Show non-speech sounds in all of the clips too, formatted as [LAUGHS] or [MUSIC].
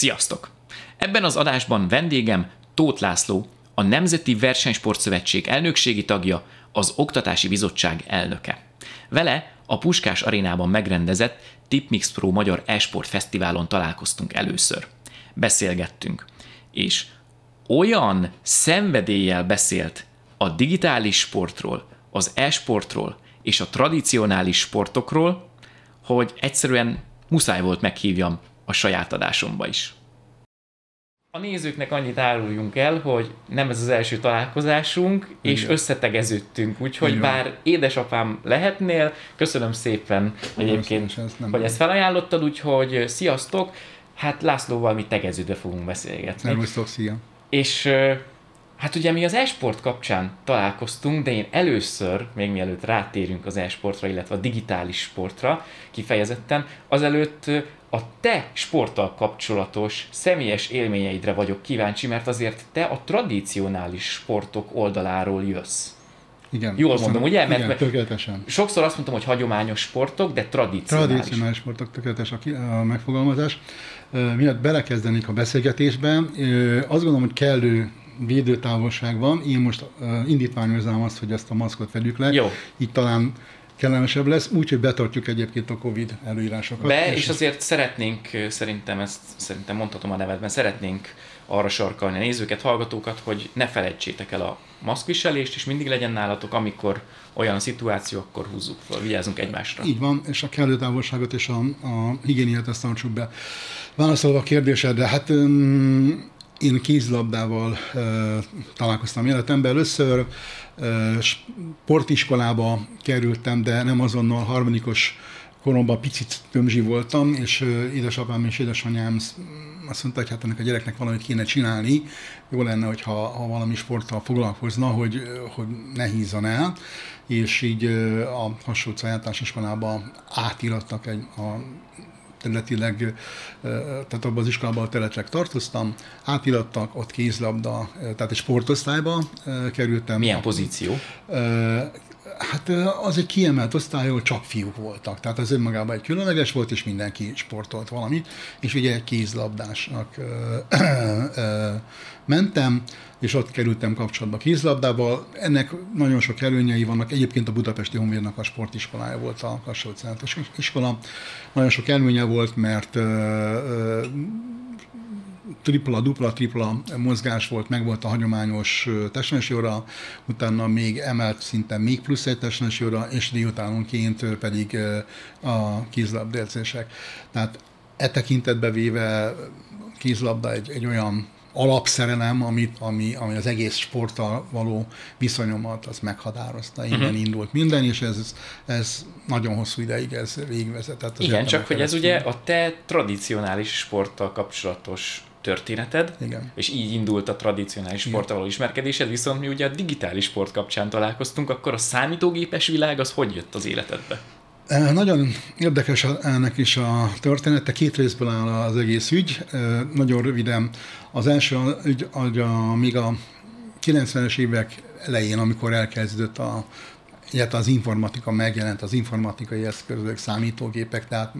Sziasztok! Ebben az adásban vendégem Tóth László, a Nemzeti Versenysportszövetség elnökségi tagja, az Oktatási Bizottság elnöke. Vele a Puskás arénában megrendezett Tipmix Pro Magyar Esport Fesztiválon találkoztunk először. Beszélgettünk, és olyan szenvedéllyel beszélt a digitális sportról, az e-sportról és a tradicionális sportokról, hogy egyszerűen muszáj volt meghívjam a saját adásomba is. A nézőknek annyit áruljunk el, hogy nem ez az első találkozásunk, és Igen. összetegeződtünk, úgyhogy Igen. bár édesapám lehetnél, köszönöm szépen egyébként, ez hogy ezt felajánlottad, úgyhogy sziasztok, hát Lászlóval mi tegeződve fogunk beszélgetni. Szervusztok, szia! És Hát ugye mi az e-sport kapcsán találkoztunk, de én először, még mielőtt rátérünk az e-sportra, illetve a digitális sportra kifejezetten, azelőtt a te sporttal kapcsolatos személyes élményeidre vagyok kíváncsi, mert azért te a tradicionális sportok oldaláról jössz. Igen. Jól aztán, mondom, ugye? Mert igen, tökéletesen. Sokszor azt mondtam, hogy hagyományos sportok, de tradicionális. Tradicionális sportok, tökéletes a, a megfogalmazás. Miatt belekezdenék a beszélgetésbe, azt gondolom, hogy kellő védőtávolság van. Én most indítványozám azt, hogy ezt a maszkot vegyük le. Jó. Így talán kellemesebb lesz, úgyhogy betartjuk egyébként a Covid előírásokat. Be, és, és azért szeretnénk, szerintem ezt szerintem mondhatom a nevedben, szeretnénk arra sarkalni a nézőket, hallgatókat, hogy ne felejtsétek el a maszkviselést, és mindig legyen nálatok, amikor olyan a szituáció, akkor húzzuk fel, vigyázzunk egymásra. Így van, és a kellő távolságot és a, a higiéniát ezt tartsuk be. Válaszolva a kérdésedre, hát um, én kézlabdával uh, találkoztam életemben. Először uh, sportiskolába kerültem, de nem azonnal harmadikos koromban picit tömzsi voltam, és édesapám és édesanyám azt mondta, hogy hát ennek a gyereknek valamit kéne csinálni, jó lenne, hogyha ha valami sporttal foglalkozna, hogy, hogy ne hízzon el, és így a hasonló általános iskolába átírattak egy, a területileg, tehát abban az iskolában a területek tartoztam, átirattak, ott kézlabda, tehát egy sportosztályba kerültem. Milyen pozíció? Hát az egy kiemelt osztály, ahol csak fiúk voltak. Tehát az önmagában egy különleges volt, és mindenki sportolt valamit. És ugye egy kézlabdásnak mentem, és ott kerültem kapcsolatba kézlabdával. Ennek nagyon sok előnyei vannak. Egyébként a Budapesti Honvédnak a sportiskolája volt a Kassolc iskola. Nagyon sok előnye volt, mert tripla, dupla, tripla mozgás volt, meg volt a hagyományos testnesi óra, utána még emelt szinten még plusz egy testnesi óra, és délutánonként pedig a kézlabdélcések. Tehát e tekintetbe véve kézlabda egy, egy olyan alapszerelem, amit, ami, ami az egész sporttal való viszonyomat az meghatározta. Innen uh-huh. indult minden, és ez, ez nagyon hosszú ideig ez végigvezetett. Igen, csak hogy ez ugye a te tradicionális sporttal kapcsolatos történeted, Igen. és így indult a tradicionális sporttal való ismerkedésed, viszont mi ugye a digitális sport kapcsán találkoztunk, akkor a számítógépes világ az hogy jött az életedbe? E, nagyon érdekes ennek is a története, két részből áll az egész ügy. E, nagyon röviden, az első ügy, a, még a 90-es évek elején, amikor elkezdődött a illetve az informatika megjelent, az informatikai eszközök, számítógépek, tehát,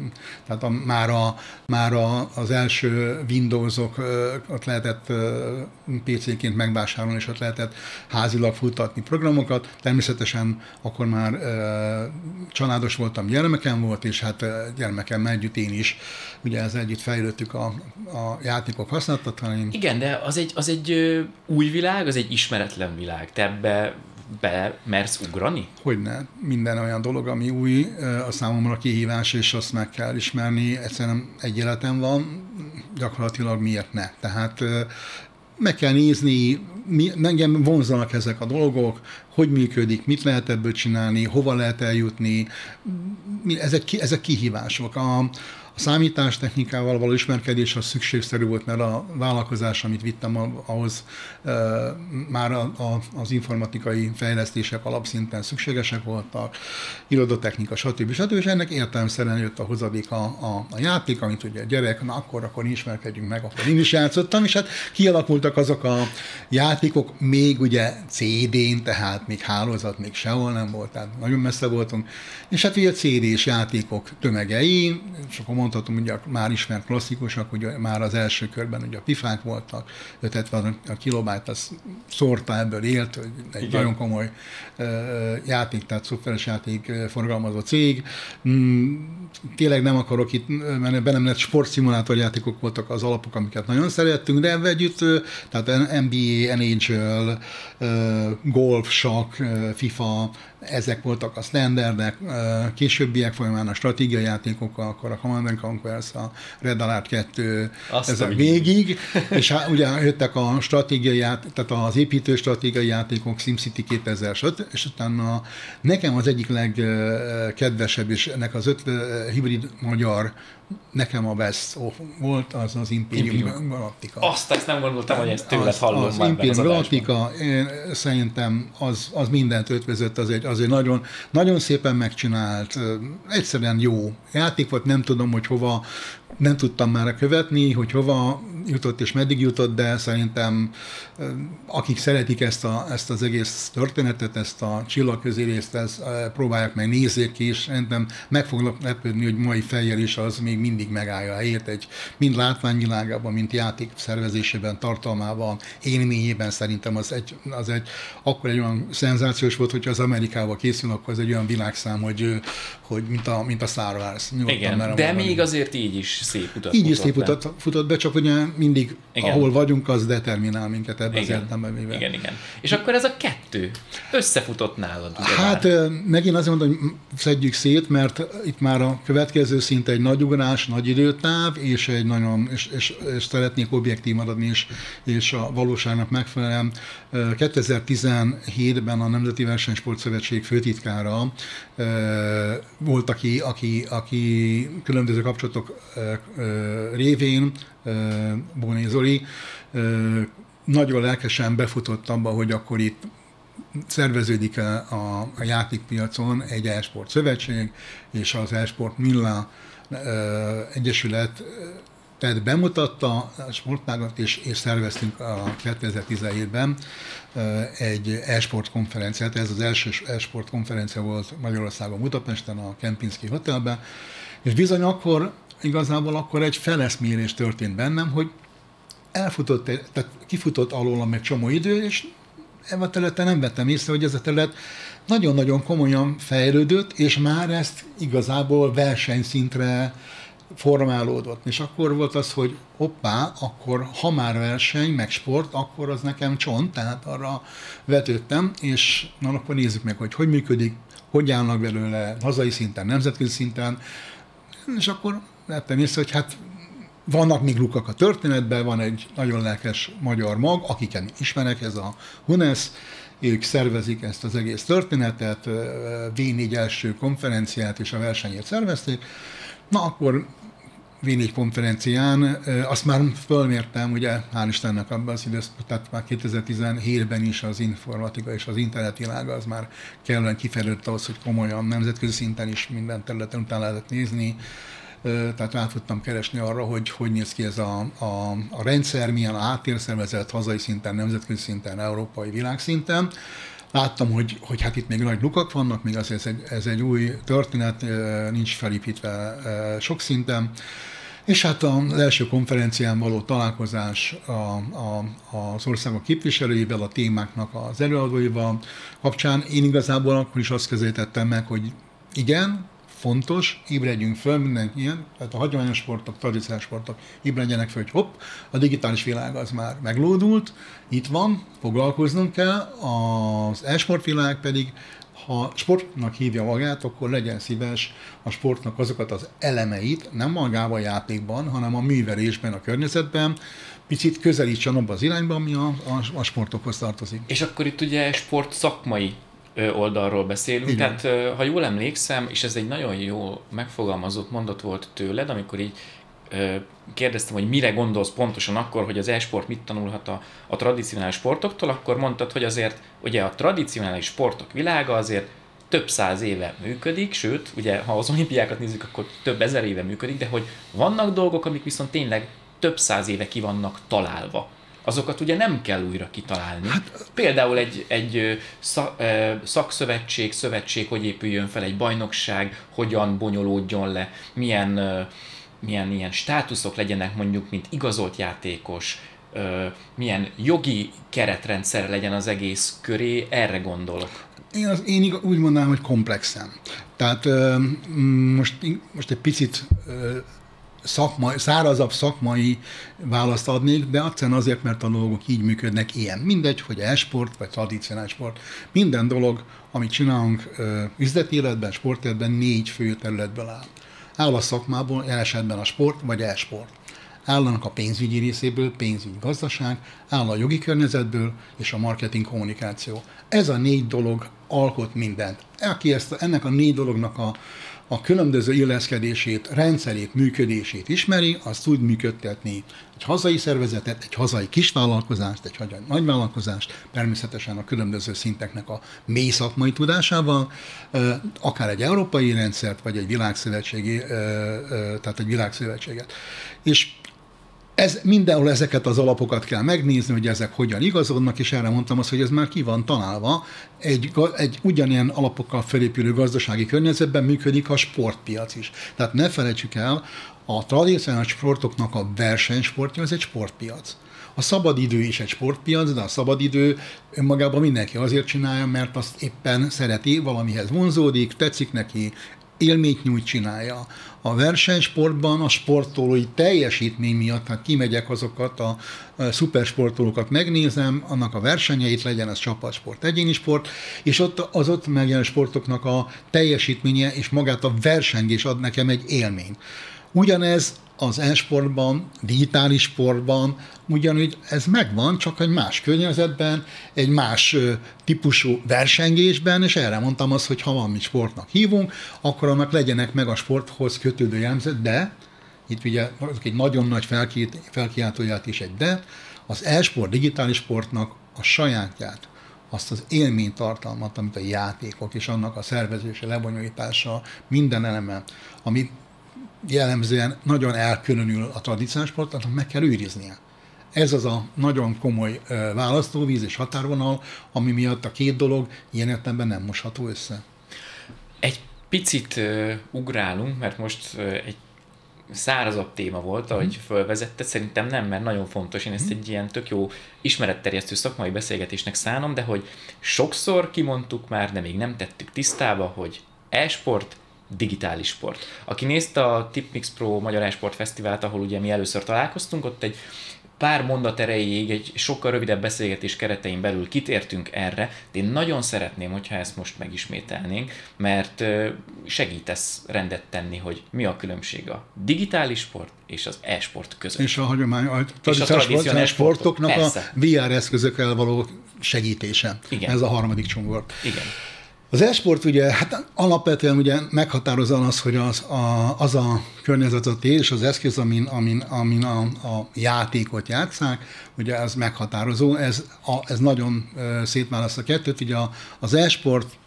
tehát a, már, a, már a, az első Windows-ok ott lehetett PC-ként megvásárolni, és ott lehetett házilag futtatni programokat. Természetesen akkor már e, családos voltam, gyermekem volt, és hát gyermekem együtt én is, ugye ez együtt fejlődtük a, a játékok használatot. Igen, de az egy, az egy új világ, az egy ismeretlen világ. Te ebbe be mersz ugrani? Hogyne. Minden olyan dolog, ami új, a számomra kihívás, és azt meg kell ismerni. Egyszerűen egy életem van, gyakorlatilag miért ne. Tehát meg kell nézni, mi, engem vonzanak ezek a dolgok, hogy működik, mit lehet ebből csinálni, hova lehet eljutni. Ezek, ezek kihívások. A, számítástechnikával való ismerkedés az szükségszerű volt, mert a vállalkozás, amit vittem ahhoz már a, a, az informatikai fejlesztések alapszinten szükségesek voltak, irodotechnika, stb. stb. És ennek értelemszerűen jött a hozadék a, a, a játék, amit ugye a gyerek, na akkor, akkor ismerkedjünk meg, akkor én is játszottam, és hát kialakultak azok a játékok, még ugye CD-n, tehát még hálózat még sehol nem volt, tehát nagyon messze voltunk, és hát ugye CD-s játékok tömegei, és akkor mondhatom, ugye már ismert klasszikusok, hogy már az első körben ugye a pifák voltak, 50 a kilobájt, az szórta ebből élt, hogy egy Igen. nagyon komoly játék, tehát szoftveres játék forgalmazó cég. Mm, tényleg nem akarok itt, mert bennem lett sportszimulátor játékok voltak az alapok, amiket nagyon szerettünk, de együtt, tehát NBA, NHL, golf, sakk, FIFA, ezek voltak a standardek, későbbiek folyamán a stratégiai játékok, akkor a Command Conquer, a Red Alert 2, Azt ez a végig, és hát ugye jöttek a stratégiai játék, tehát az építő stratégiai játékok, SimCity 2005, és utána nekem az egyik legkedvesebb, és ennek az öt hibrid magyar nekem a best volt, az az Imperium. Galactica. Azt, ezt nem gondoltam, hogy ezt tőled hallom az, az Imperium Galactica, én szerintem az, az mindent ötvözött, az egy, az egy nagyon, nagyon szépen megcsinált, egyszerűen jó játék volt, nem tudom, hogy hova nem tudtam már követni, hogy hova jutott és meddig jutott, de szerintem akik szeretik ezt, a, ezt az egész történetet, ezt a csillagközi részt, ezt próbálják meg, nézzék ki, és szerintem meg fognak lepődni, hogy mai fejjel is az még mindig megállja a helyét, egy mind látványvilágában, mint játék szervezésében, tartalmában, élményében. Szerintem az egy, az egy akkor egy olyan szenzációs volt, hogyha az Amerikával készül, akkor az egy olyan világszám, hogy, hogy mint, a, mint a Star Wars. Igen, de még azért így is szép utat Így is szép utat futott be, csak ugye mindig, igen. ahol vagyunk, az determinál minket ebben az értelemben. Mivel. Igen, igen. És akkor ez a kettő összefutott nálad. Hát már. megint azt mondom, hogy szedjük szét, mert itt már a következő szint egy nagy ugrás, nagy időtáv, és egy nagyon, és, és, és szeretnék objektív maradni, és, és a valóságnak megfelelően 2017-ben a Nemzeti Versenysport Szövetség főtitkára volt, aki, aki, aki különböző kapcsolatok révén, Bóné Zoli, nagyon lelkesen befutott abba, hogy akkor itt szerveződik a, a, játékpiacon egy e-sport szövetség, és az e-sport Milla Egyesület tehát bemutatta a sportágat, és, és szerveztünk a 2017-ben egy e-sport konferenciát. Ez az első e-sport konferencia volt Magyarországon, Budapesten, a Kempinski Hotelben, és bizony akkor, igazából akkor egy feleszmérés történt bennem, hogy elfutott, tehát kifutott alólam egy csomó idő, és ebben a területen nem vettem észre, hogy ez a terület nagyon-nagyon komolyan fejlődött, és már ezt igazából versenyszintre formálódott. És akkor volt az, hogy hoppá, akkor ha már verseny, meg sport, akkor az nekem csont, tehát arra vetődtem, és na akkor nézzük meg, hogy hogy működik, hogy állnak belőle hazai szinten, nemzetközi szinten, és akkor lettem észre, hogy hát vannak még lukak a történetben, van egy nagyon lelkes magyar mag, akiket ismerek, ez a Hunes, ők szervezik ezt az egész történetet, V4 első konferenciát és a versenyét szervezték, na akkor V4 konferencián, azt már fölmértem, ugye, hál' Istennek abban az időszak, tehát már 2017-ben is az informatika és az internet világa az már kellően kifejlődött ahhoz, hogy komolyan nemzetközi szinten is minden területen utána lehetett nézni, tehát rá tudtam keresni arra, hogy hogy néz ki ez a, a, a rendszer, milyen áttérszervezett hazai szinten, nemzetközi szinten, európai világszinten. Láttam, hogy, hogy hát itt még nagy lukak vannak, még azért ez egy, ez egy új történet, nincs felépítve sok szinten. És hát az első konferencián való találkozás a, a, az országok képviselőivel, a témáknak az előadóival kapcsán én igazából akkor is azt közelítettem meg, hogy igen, fontos, ébredjünk föl, mindenki ilyen, tehát a hagyományos sportok, tradicionális sportok ébredjenek föl, hogy hopp, a digitális világ az már meglódult, itt van, foglalkoznunk kell, az e-sport világ pedig ha sportnak hívja magát, akkor legyen szíves a sportnak azokat az elemeit, nem magában a játékban, hanem a művelésben, a környezetben, picit közelítsen abba az irányba, ami a, a, a sportokhoz tartozik. És akkor itt ugye sport szakmai oldalról beszélünk. Igen. Tehát, ha jól emlékszem, és ez egy nagyon jó megfogalmazott mondat volt tőled, amikor így kérdeztem, hogy mire gondolsz pontosan akkor, hogy az e-sport mit tanulhat a, a tradicionális sportoktól, akkor mondtad, hogy azért ugye a tradicionális sportok világa azért több száz éve működik, sőt, ugye ha az olimpiákat nézzük, akkor több ezer éve működik, de hogy vannak dolgok, amik viszont tényleg több száz éve ki vannak találva azokat ugye nem kell újra kitalálni. Hát, Például egy, egy szakszövetség, szövetség, hogy épüljön fel egy bajnokság, hogyan bonyolódjon le, milyen milyen ilyen státuszok legyenek mondjuk, mint igazolt játékos, milyen jogi keretrendszer legyen az egész köré, erre gondolok. Én, az, én úgy mondanám, hogy komplexen. Tehát most, most egy picit szakmai, szárazabb szakmai választ adnék, de egyszerűen azért, mert a dolgok így működnek ilyen. Mindegy, hogy e-sport vagy tradicionális sport. Minden dolog, amit csinálunk üzleti életben, sportéletben négy fő területből áll. Áll a szakmából, esetben a sport vagy e-sport. Állanak a pénzügyi részéből, pénzügyi gazdaság, áll a jogi környezetből és a marketing kommunikáció. Ez a négy dolog alkot mindent. Aki ezt, ennek a négy dolognak a a különböző illeszkedését, rendszerét, működését ismeri, az tud működtetni egy hazai szervezetet, egy hazai kisvállalkozást, egy hazai nagyvállalkozást, természetesen a különböző szinteknek a mély szakmai tudásával, akár egy európai rendszert, vagy egy világszövetségi, tehát egy világszövetséget. És ez, mindenhol ezeket az alapokat kell megnézni, hogy ezek hogyan igazodnak, és erre mondtam azt, hogy ez már ki van találva. Egy, egy ugyanilyen alapokkal felépülő gazdasági környezetben működik a sportpiac is. Tehát ne felejtsük el, a tradicionális sportoknak a versenysportja az egy sportpiac. A szabadidő is egy sportpiac, de a szabadidő önmagában mindenki azért csinálja, mert azt éppen szereti, valamihez vonzódik, tetszik neki, élményt nyújt, csinálja. A versenysportban a sportolói teljesítmény miatt, hát kimegyek azokat a szupersportolókat megnézem, annak a versenyeit, legyen ez csapatsport, egyéni sport, és ott az ott megjelenő sportoknak a teljesítménye és magát a versengés ad nekem egy élményt. Ugyanez az e-sportban, digitális sportban ugyanúgy ez megvan, csak egy más környezetben, egy más típusú versengésben, és erre mondtam azt, hogy ha valamit sportnak hívunk, akkor annak legyenek meg a sporthoz kötődő jelzet, de itt ugye egy nagyon nagy felkiáltóját is egy de, az e-sport, digitális sportnak a sajátját, azt az élménytartalmat, amit a játékok és annak a szervezése, lebonyolítása, minden eleme, amit jellemzően nagyon elkülönül a tradicionális sportnak, meg kell őriznie. Ez az a nagyon komoly választóvíz és határvonal, ami miatt a két dolog ilyen értelemben nem mosható össze. Egy picit uh, ugrálunk, mert most uh, egy szárazabb téma volt, ahogy mm. fölvezette, szerintem nem, mert nagyon fontos, én ezt mm. egy ilyen tök jó ismeretterjesztő szakmai beszélgetésnek szánom, de hogy sokszor kimondtuk már, de még nem tettük tisztába, hogy e-sport digitális sport. Aki nézte a Tipmix Pro Magyar Esport Fesztivált, ahol ugye mi először találkoztunk, ott egy pár mondat erejéig, egy sokkal rövidebb beszélgetés keretein belül kitértünk erre, de én nagyon szeretném, hogyha ezt most megismételnénk, mert segítesz rendet tenni, hogy mi a különbség a digitális sport és az e-sport között. És a hagyomány, a tradicionális sportoknak a VR eszközökkel való segítése. Igen. Ez a harmadik csongor. Igen. Az e-sport ugye, hát alapvetően ugye meghatározza az, hogy az a, az a környezet a tér és az eszköz, amin, amin, amin a, a játékot játszák, ugye ez meghatározó, ez, a, ez nagyon szétválaszt a kettőt, ugye az e-sport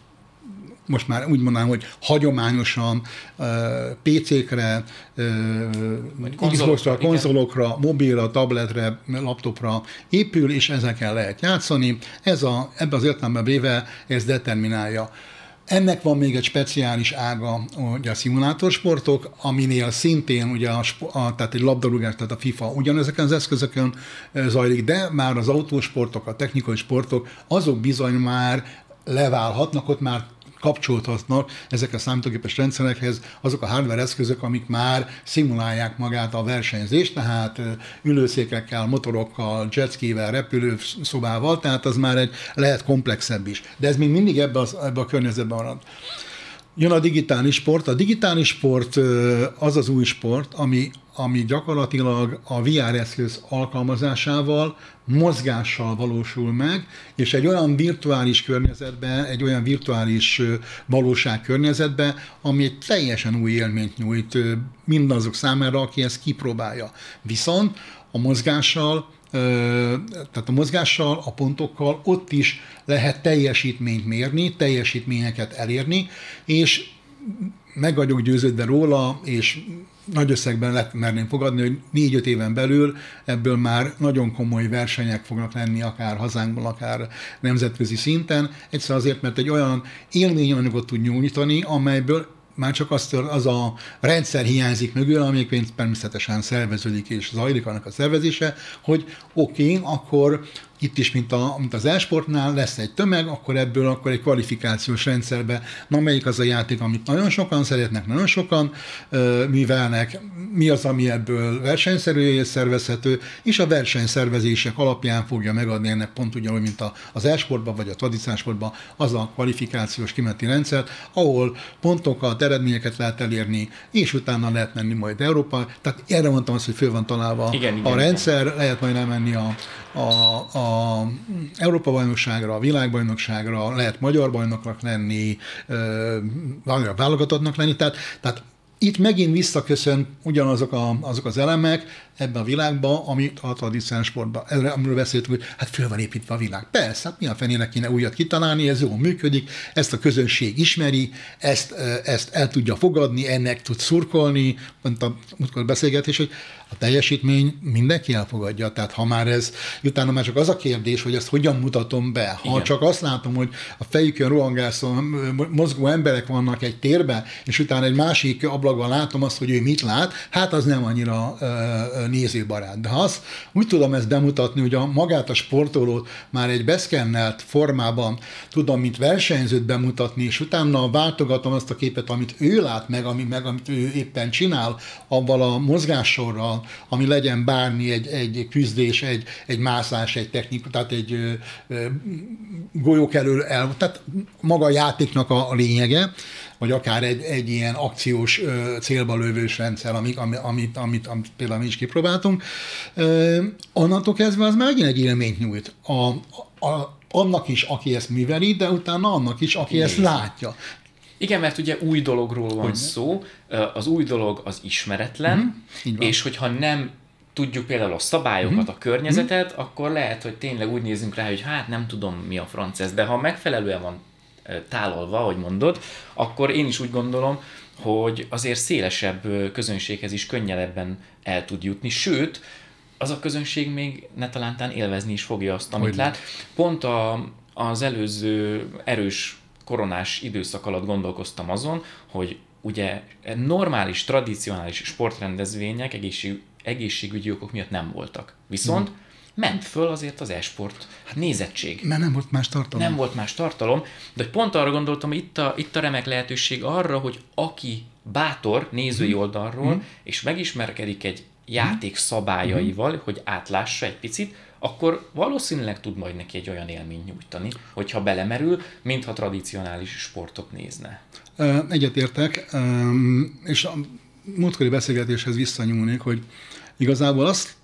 most már úgy mondanám, hogy hagyományosan uh, PC-kre, uh, Xbox-ra, konzolokra, mobilra, tabletre, laptopra épül, és ezekkel lehet játszani. Ez a, ebbe az értelemben véve ez determinálja. Ennek van még egy speciális ága, ugye a szimulátorsportok, aminél szintén ugye a, a, tehát egy labdarúgás, tehát a FIFA ugyanezeken az eszközökön zajlik, de már az autósportok, a technikai sportok, azok bizony már leválhatnak, ott már kapcsolódhatnak ezek a számítógépes rendszerekhez azok a hardware eszközök, amik már szimulálják magát a versenyzést, tehát ülőszékekkel, motorokkal, jetskivel, repülőszobával, tehát az már egy lehet komplexebb is. De ez még mindig ebbe, az, ebbe a környezetben marad. Jön a digitális sport. A digitális sport az az új sport, ami, ami gyakorlatilag a VR eszköz alkalmazásával, mozgással valósul meg, és egy olyan virtuális környezetben, egy olyan virtuális valóság környezetben, ami egy teljesen új élményt nyújt mindazok számára, aki ezt kipróbálja. Viszont a mozgással tehát a mozgással, a pontokkal ott is lehet teljesítményt mérni, teljesítményeket elérni, és meg vagyok győződve róla, és nagy összegben lett merném fogadni, hogy négy-öt éven belül ebből már nagyon komoly versenyek fognak lenni, akár hazánkban, akár nemzetközi szinten. Egyszer azért, mert egy olyan élményanyagot tud nyújtani, amelyből már csak az, az a rendszer hiányzik mögül, ami természetesen szerveződik és zajlik annak a szervezése, hogy oké, okay, akkor itt is, mint, a, mint az esportnál lesz egy tömeg, akkor ebből akkor egy kvalifikációs rendszerbe, na melyik az a játék, amit nagyon sokan szeretnek, nagyon sokan ö, művelnek, mi az, ami ebből versenyszerű és szervezhető, és a versenyszervezések alapján fogja megadni ennek pont ugyanúgy, mint a, az esportban vagy a tradicionális sportban az a kvalifikációs kimeti rendszer, ahol pontokat, eredményeket lehet elérni, és utána lehet menni majd Európa. Tehát erre mondtam azt, hogy föl van találva igen, a igen, rendszer, igen. lehet majd elmenni a, a, a Európa bajnokságra, a világbajnokságra, lehet magyar bajnoknak lenni, válogatottnak lenni, tehát, tehát itt megint visszaköszön ugyanazok a, azok az elemek ebben a világban, amit a tradicionális sportban, amiről beszéltünk, hogy hát föl van építve a világ. Persze, hát mi a fenének kéne újat kitalálni, ez jól működik, ezt a közönség ismeri, ezt, ezt el tudja fogadni, ennek tud szurkolni, mint a múltkor beszélgetés, hogy a teljesítmény mindenki elfogadja. Tehát ha már ez, utána már csak az a kérdés, hogy ezt hogyan mutatom be. Ha Igen. csak azt látom, hogy a fejükön rohangászó, mozgó emberek vannak egy térben, és utána egy másik ablakban látom azt, hogy ő mit lát, hát az nem annyira uh, nézőbarát. De azt úgy tudom ezt bemutatni, hogy a magát a sportolót már egy beszkennelt formában tudom, mint versenyzőt bemutatni, és utána váltogatom azt a képet, amit ő lát meg, ami, meg amit ő éppen csinál, avval a mozgássorral, ami legyen bármi, egy, egy küzdés, egy, egy mászás, egy technika, tehát egy golyók elől el, tehát maga a játéknak a, a lényege, vagy akár egy, egy ilyen akciós célba lövős rendszer, amit, amit, amit, amit, például mi is kipróbáltunk, onnantól kezdve az megint egy élményt nyújt. A, a, annak is, aki ezt műveli, de utána annak is, aki Nézd. ezt látja. Igen, mert ugye új dologról van Hogy szó, az új dolog az ismeretlen, mm-hmm. és hogyha nem tudjuk például a szabályokat, mm-hmm. a környezetet, mm-hmm. akkor lehet, hogy tényleg úgy nézünk rá, hogy hát nem tudom mi a francia, de ha megfelelően van tálalva, ahogy mondod, akkor én is úgy gondolom, hogy azért szélesebb közönséghez is könnyebben el tud jutni, sőt, az a közönség még ne talántán élvezni is fogja azt, amit hogy lát. Pont a, az előző erős koronás időszak alatt gondolkoztam azon, hogy ugye normális, tradicionális sportrendezvények egészség, egészségügyi okok miatt nem voltak. Viszont hmm. Ment föl azért az esport hát nézettség. Mert nem volt más tartalom. Nem volt más tartalom, de hogy pont arra gondoltam, hogy itt a, itt a remek lehetőség arra, hogy aki bátor nézői hmm. oldalról, hmm. és megismerkedik egy játék szabályaival, hmm. hogy átlássa egy picit, akkor valószínűleg tud majd neki egy olyan élményt nyújtani, hogyha belemerül, mintha tradicionális sportok nézne. Egyetértek, és a múltkori beszélgetéshez visszanyúlnék, hogy igazából azt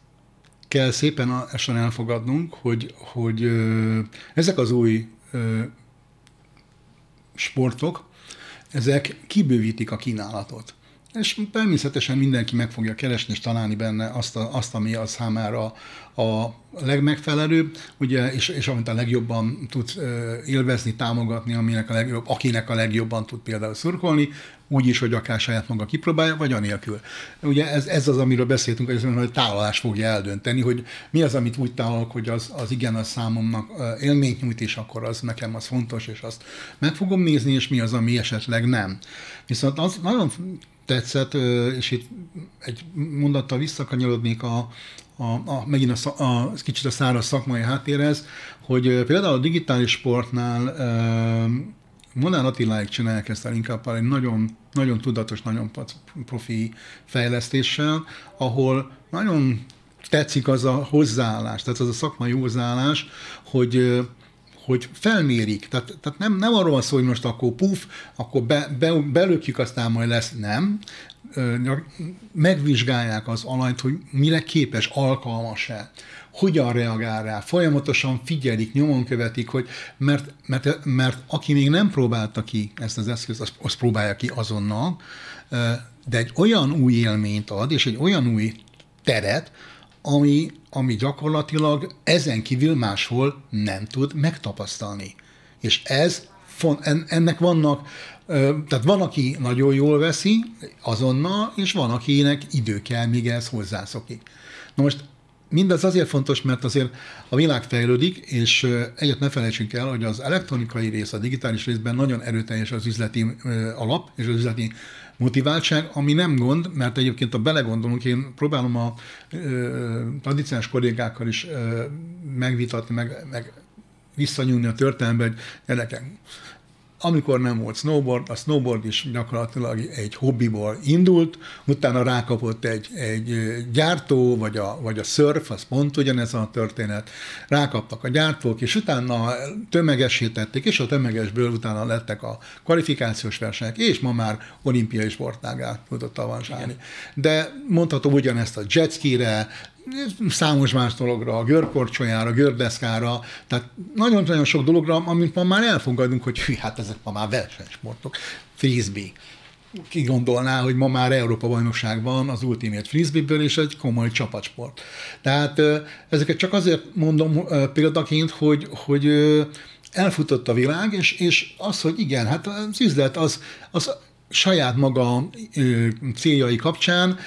kell szépen essen elfogadnunk, hogy, hogy ezek az új sportok, ezek kibővítik a kínálatot. És természetesen mindenki meg fogja keresni és találni benne azt, a, azt ami a számára a legmegfelelőbb, ugye, és, és amit a legjobban tud élvezni, támogatni, aminek a legjobb, akinek a legjobban tud például szurkolni, úgy is, hogy akár saját maga kipróbálja, vagy anélkül. Ugye ez, ez az, amiről beszéltünk, hogy a tálalás fogja eldönteni, hogy mi az, amit úgy tálalok, hogy az, az igen, az számomnak élményt nyújt, és akkor az nekem az fontos, és azt meg fogom nézni, és mi az, ami esetleg nem. Viszont az nagyon tetszett, és itt egy mondattal visszakanyarodnék a, a, a, megint a, a, kicsit a száraz szakmai háttérhez, hogy például a digitális sportnál Monán Attiláig csinálják ezt a inkább egy nagyon, nagyon tudatos, nagyon profi fejlesztéssel, ahol nagyon tetszik az a hozzáállás, tehát az a szakmai hozzáállás, hogy hogy felmérik. Tehát, tehát nem, nem arról van szó, hogy most akkor puf, akkor be, be, belökjük, aztán majd lesz, nem. Megvizsgálják az alanyt, hogy mire képes, alkalmas-e, hogyan reagál rá, folyamatosan figyelik, nyomon követik, hogy mert, mert, mert aki még nem próbálta ki ezt az eszközt, azt, azt próbálja ki azonnal, de egy olyan új élményt ad, és egy olyan új teret, ami, ami gyakorlatilag ezen kívül máshol nem tud megtapasztalni. És ez, ennek vannak, tehát van, aki nagyon jól veszi azonnal, és van, akinek idő kell, míg ez hozzászokik. Na most mindez azért fontos, mert azért a világ fejlődik, és egyet ne felejtsünk el, hogy az elektronikai rész, a digitális részben nagyon erőteljes az üzleti alap és az üzleti motiváltság, ami nem gond, mert egyébként, ha belegondolunk, én próbálom a ö, tradicionális kollégákkal is ö, megvitatni, meg, meg visszanyúlni a történelembe, hogy gyerekek, amikor nem volt snowboard, a snowboard is gyakorlatilag egy hobbiból indult, utána rákapott egy, egy gyártó, vagy a, vagy a surf, az pont ugyanez a történet, rákaptak a gyártók, és utána tömegesítették, és a tömegesből utána lettek a kvalifikációs versenyek, és ma már olimpiai sportágát tudott avanzsálni. De mondhatom ugyanezt a jetskire, számos más dologra, a görkorcsolyára, gördeszkára, tehát nagyon-nagyon sok dologra, amit ma már elfogadunk, hogy hű, hát ezek ma már versenysportok. Frisbee. Ki gondolná, hogy ma már Európa bajnokság van az Ultimate Frisbee-ből, és egy komoly csapatsport. Tehát ezeket csak azért mondom példaként, hogy, hogy elfutott a világ, és, és az, hogy igen, hát az üzlet az, az saját maga céljai kapcsán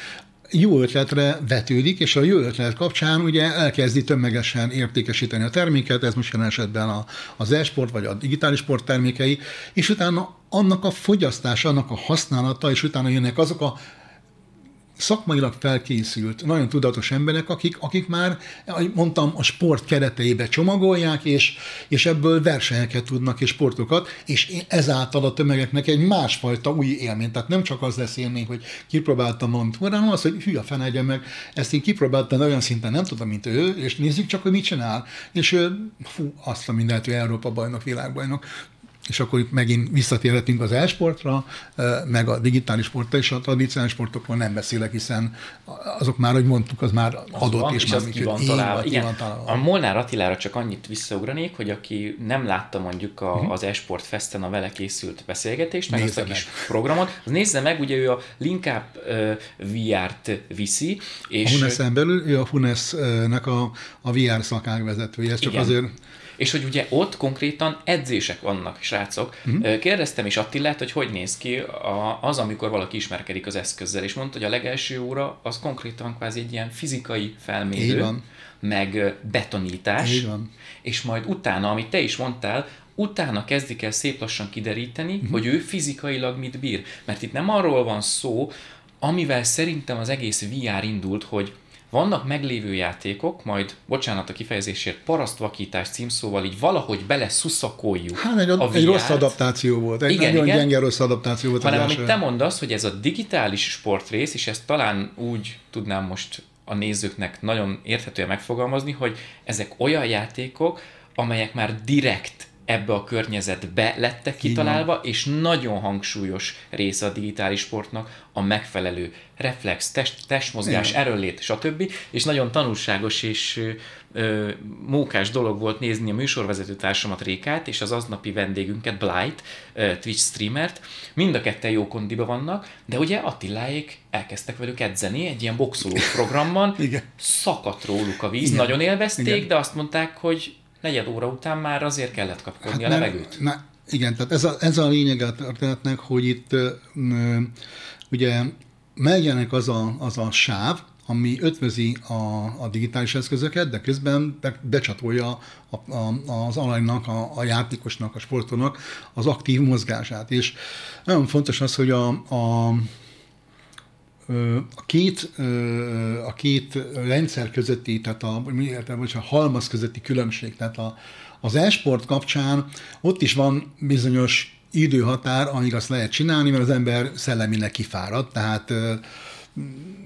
jó ötletre vetődik, és a jó ötlet kapcsán ugye elkezdi tömegesen értékesíteni a terméket, ez most jelen esetben a, az e-sport vagy a digitális sport termékei, és utána annak a fogyasztása, annak a használata, és utána jönnek azok a szakmailag felkészült, nagyon tudatos emberek, akik, akik már, ahogy mondtam, a sport kereteibe csomagolják, és, és ebből versenyeket tudnak, és sportokat, és ezáltal a tömegeknek egy másfajta új élmény. Tehát nem csak az lesz élmény, hogy kipróbáltam valamit, hanem az, hogy hülye fenegye meg, ezt én kipróbáltam, de olyan szinten nem tudom, mint ő, és nézzük csak, hogy mit csinál. És ő, fú, azt a mindent, hogy Európa bajnok, világbajnok és akkor itt megint visszatérhetünk az e-sportra, meg a digitális sportra, és a tradicionális sportokról nem beszélek, hiszen azok már, hogy mondtuk, az már az adott, van, és, és már az ki van találva. Igen, van találva. a Molnár Attilára csak annyit visszaugranék, hogy aki nem látta mondjuk a, uh-huh. az e-sport festen a vele készült beszélgetést, meg nézze azt a kis meg. programot, az nézze meg, ugye ő a Linkup uh, VR-t viszi. És a Hunesen belül ő a Hunes-nek a, a VR szakák vezetője, ez csak igen. azért és hogy ugye ott konkrétan edzések vannak, srácok. Uh-huh. Kérdeztem is Attilát, hogy hogy néz ki az, amikor valaki ismerkedik az eszközzel, és mondta, hogy a legelső óra az konkrétan kvázi egy ilyen fizikai felmérő, meg betonítás, és majd utána, amit te is mondtál, utána kezdik el szép lassan kideríteni, uh-huh. hogy ő fizikailag mit bír. Mert itt nem arról van szó, amivel szerintem az egész VR indult, hogy vannak meglévő játékok, majd, bocsánat a kifejezésért, parasztvakítás címszóval így valahogy bele szuszakoljuk Hát egy, a egy rossz adaptáció volt, egy igen, nagyon igen, gyenge rossz adaptáció volt. Hanem amit te mondasz, hogy ez a digitális sportrész, és ezt talán úgy tudnám most a nézőknek nagyon érthetően megfogalmazni, hogy ezek olyan játékok, amelyek már direkt ebbe a környezetbe lettek kitalálva, és nagyon hangsúlyos része a digitális sportnak a megfelelő reflex, test, testmozgás, Igen. erőlét, stb. És nagyon tanulságos és ö, mókás dolog volt nézni a műsorvezető társamat Rékát, és az aznapi vendégünket, Blight, ö, Twitch streamert. Mind a ketten jó kondiba vannak, de ugye Attiláék elkezdtek velük edzeni egy ilyen boxoló programban, Igen. szakadt róluk a víz, Igen. nagyon élvezték, Igen. de azt mondták, hogy negyed óra után már azért kellett kapkodni hát a levegőt. Na, igen, tehát ez a, ez a lényeg a történetnek, hogy itt ugye megjelenik az a, az a sáv, ami ötvözi a, a digitális eszközöket, de közben be, becsatolja a, a, az alanynak, a, a játékosnak, a sportonak az aktív mozgását. És nagyon fontos az, hogy a, a a két, a két rendszer közötti, tehát a, értem, a halmaz közötti különbség, tehát a, az e-sport kapcsán ott is van bizonyos időhatár, amíg azt lehet csinálni, mert az ember szellemileg kifárad, tehát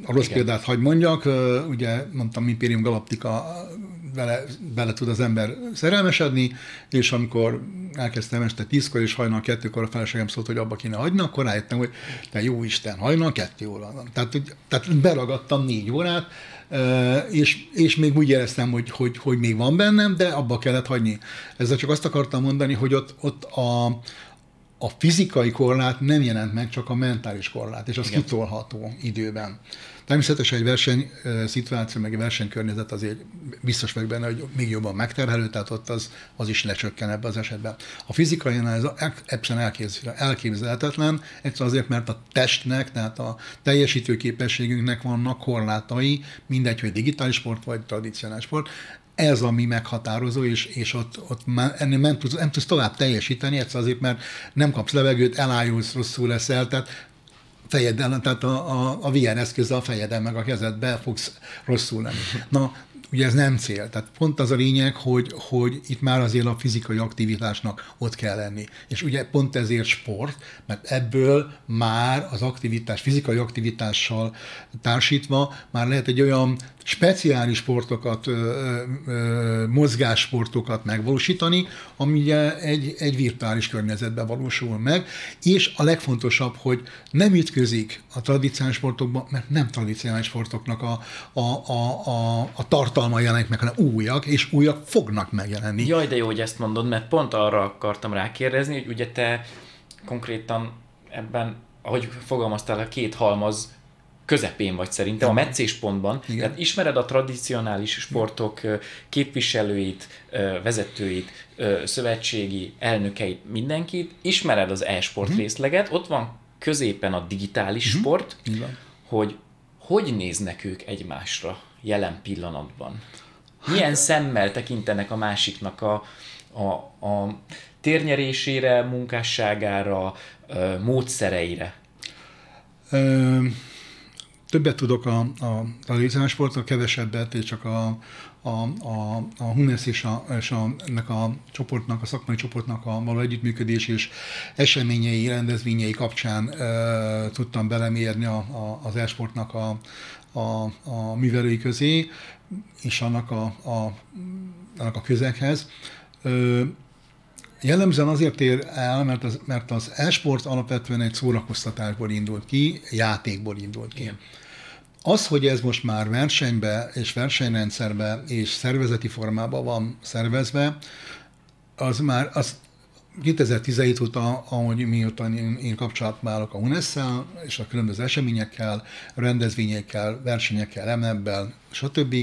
a rossz Igen. példát hagy mondjak, ugye mondtam, Imperium Galactica vele, bele tud az ember szerelmesedni, és amikor elkezdtem este tízkor, és hajnal kettőkor a feleségem szólt, hogy abba kéne hagyni, akkor rájöttem, hogy te jó Isten, hajnal kettő óra van. Tehát, tehát beragadtam négy órát, és, és még úgy éreztem, hogy, hogy, hogy még van bennem, de abba kellett hagyni. Ezzel csak azt akartam mondani, hogy ott, ott a, a fizikai korlát nem jelent meg, csak a mentális korlát, és az Igen. kitolható időben. Természetesen egy verseny szituáció, meg egy versenykörnyezet azért biztos vagyok benne, hogy még jobban megterhelő, tehát ott az, az is lecsökken ebbe az esetben. A fizikai ez egyszerűen elképzelhetetlen, egyszerűen azért, mert a testnek, tehát a teljesítő képességünknek vannak korlátai, mindegy, hogy digitális sport vagy tradicionális sport, ez ami meghatározó, és, és ott, ott már ennél nem tudsz, nem tudsz tovább teljesíteni, egyszer azért, mert nem kapsz levegőt, elájulsz, rosszul leszel, tehát fejeden, tehát a, a, a VR eszközzel a fejeden meg a kezedbe fogsz rosszul lenni. Na, ugye ez nem cél. Tehát pont az a lényeg, hogy, hogy itt már azért a fizikai aktivitásnak ott kell lenni. És ugye pont ezért sport, mert ebből már az aktivitás, fizikai aktivitással társítva már lehet egy olyan speciális sportokat, mozgássportokat megvalósítani, ami egy, egy virtuális környezetben valósul meg, és a legfontosabb, hogy nem ütközik a tradicionális sportokban, mert nem tradicionális sportoknak a, a, a, a, a tartalma jelenik meg, hanem újak, és újak fognak megjelenni. Jaj, de jó, hogy ezt mondod, mert pont arra akartam rákérdezni, hogy ugye te konkrétan ebben, ahogy fogalmaztál, a két halmaz közepén vagy szerintem, a meccéspontban. Igen. Tehát ismered a tradicionális sportok képviselőit, vezetőit, szövetségi elnökeit, mindenkit, ismered az e-sport uh-huh. részleget, ott van középen a digitális uh-huh. sport, Igen. hogy hogy néznek ők egymásra jelen pillanatban? Milyen hát, szemmel tekintenek a másiknak a, a, a térnyerésére, munkásságára, módszereire? Ö- többet tudok a, a tradicionális sportról, kevesebbet, és csak a, a, a, a Hunes és, a, és a, ennek a csoportnak, a szakmai csoportnak a való együttműködés és eseményei, rendezvényei kapcsán e, tudtam belemérni a, a, az e-sportnak a, a, a művelői közé, és annak a, a, annak a közekhez. E, Jellemzően azért ér el, mert az, mert az e-sport alapvetően egy szórakoztatásból indult ki, játékból indult ki. Igen. Az, hogy ez most már versenybe és versenyrendszerbe és szervezeti formában van szervezve, az már az 2017 óta, ahogy miután én, én kapcsolatban állok a unes és a különböző eseményekkel, rendezvényekkel, versenyekkel, MNB-bel, stb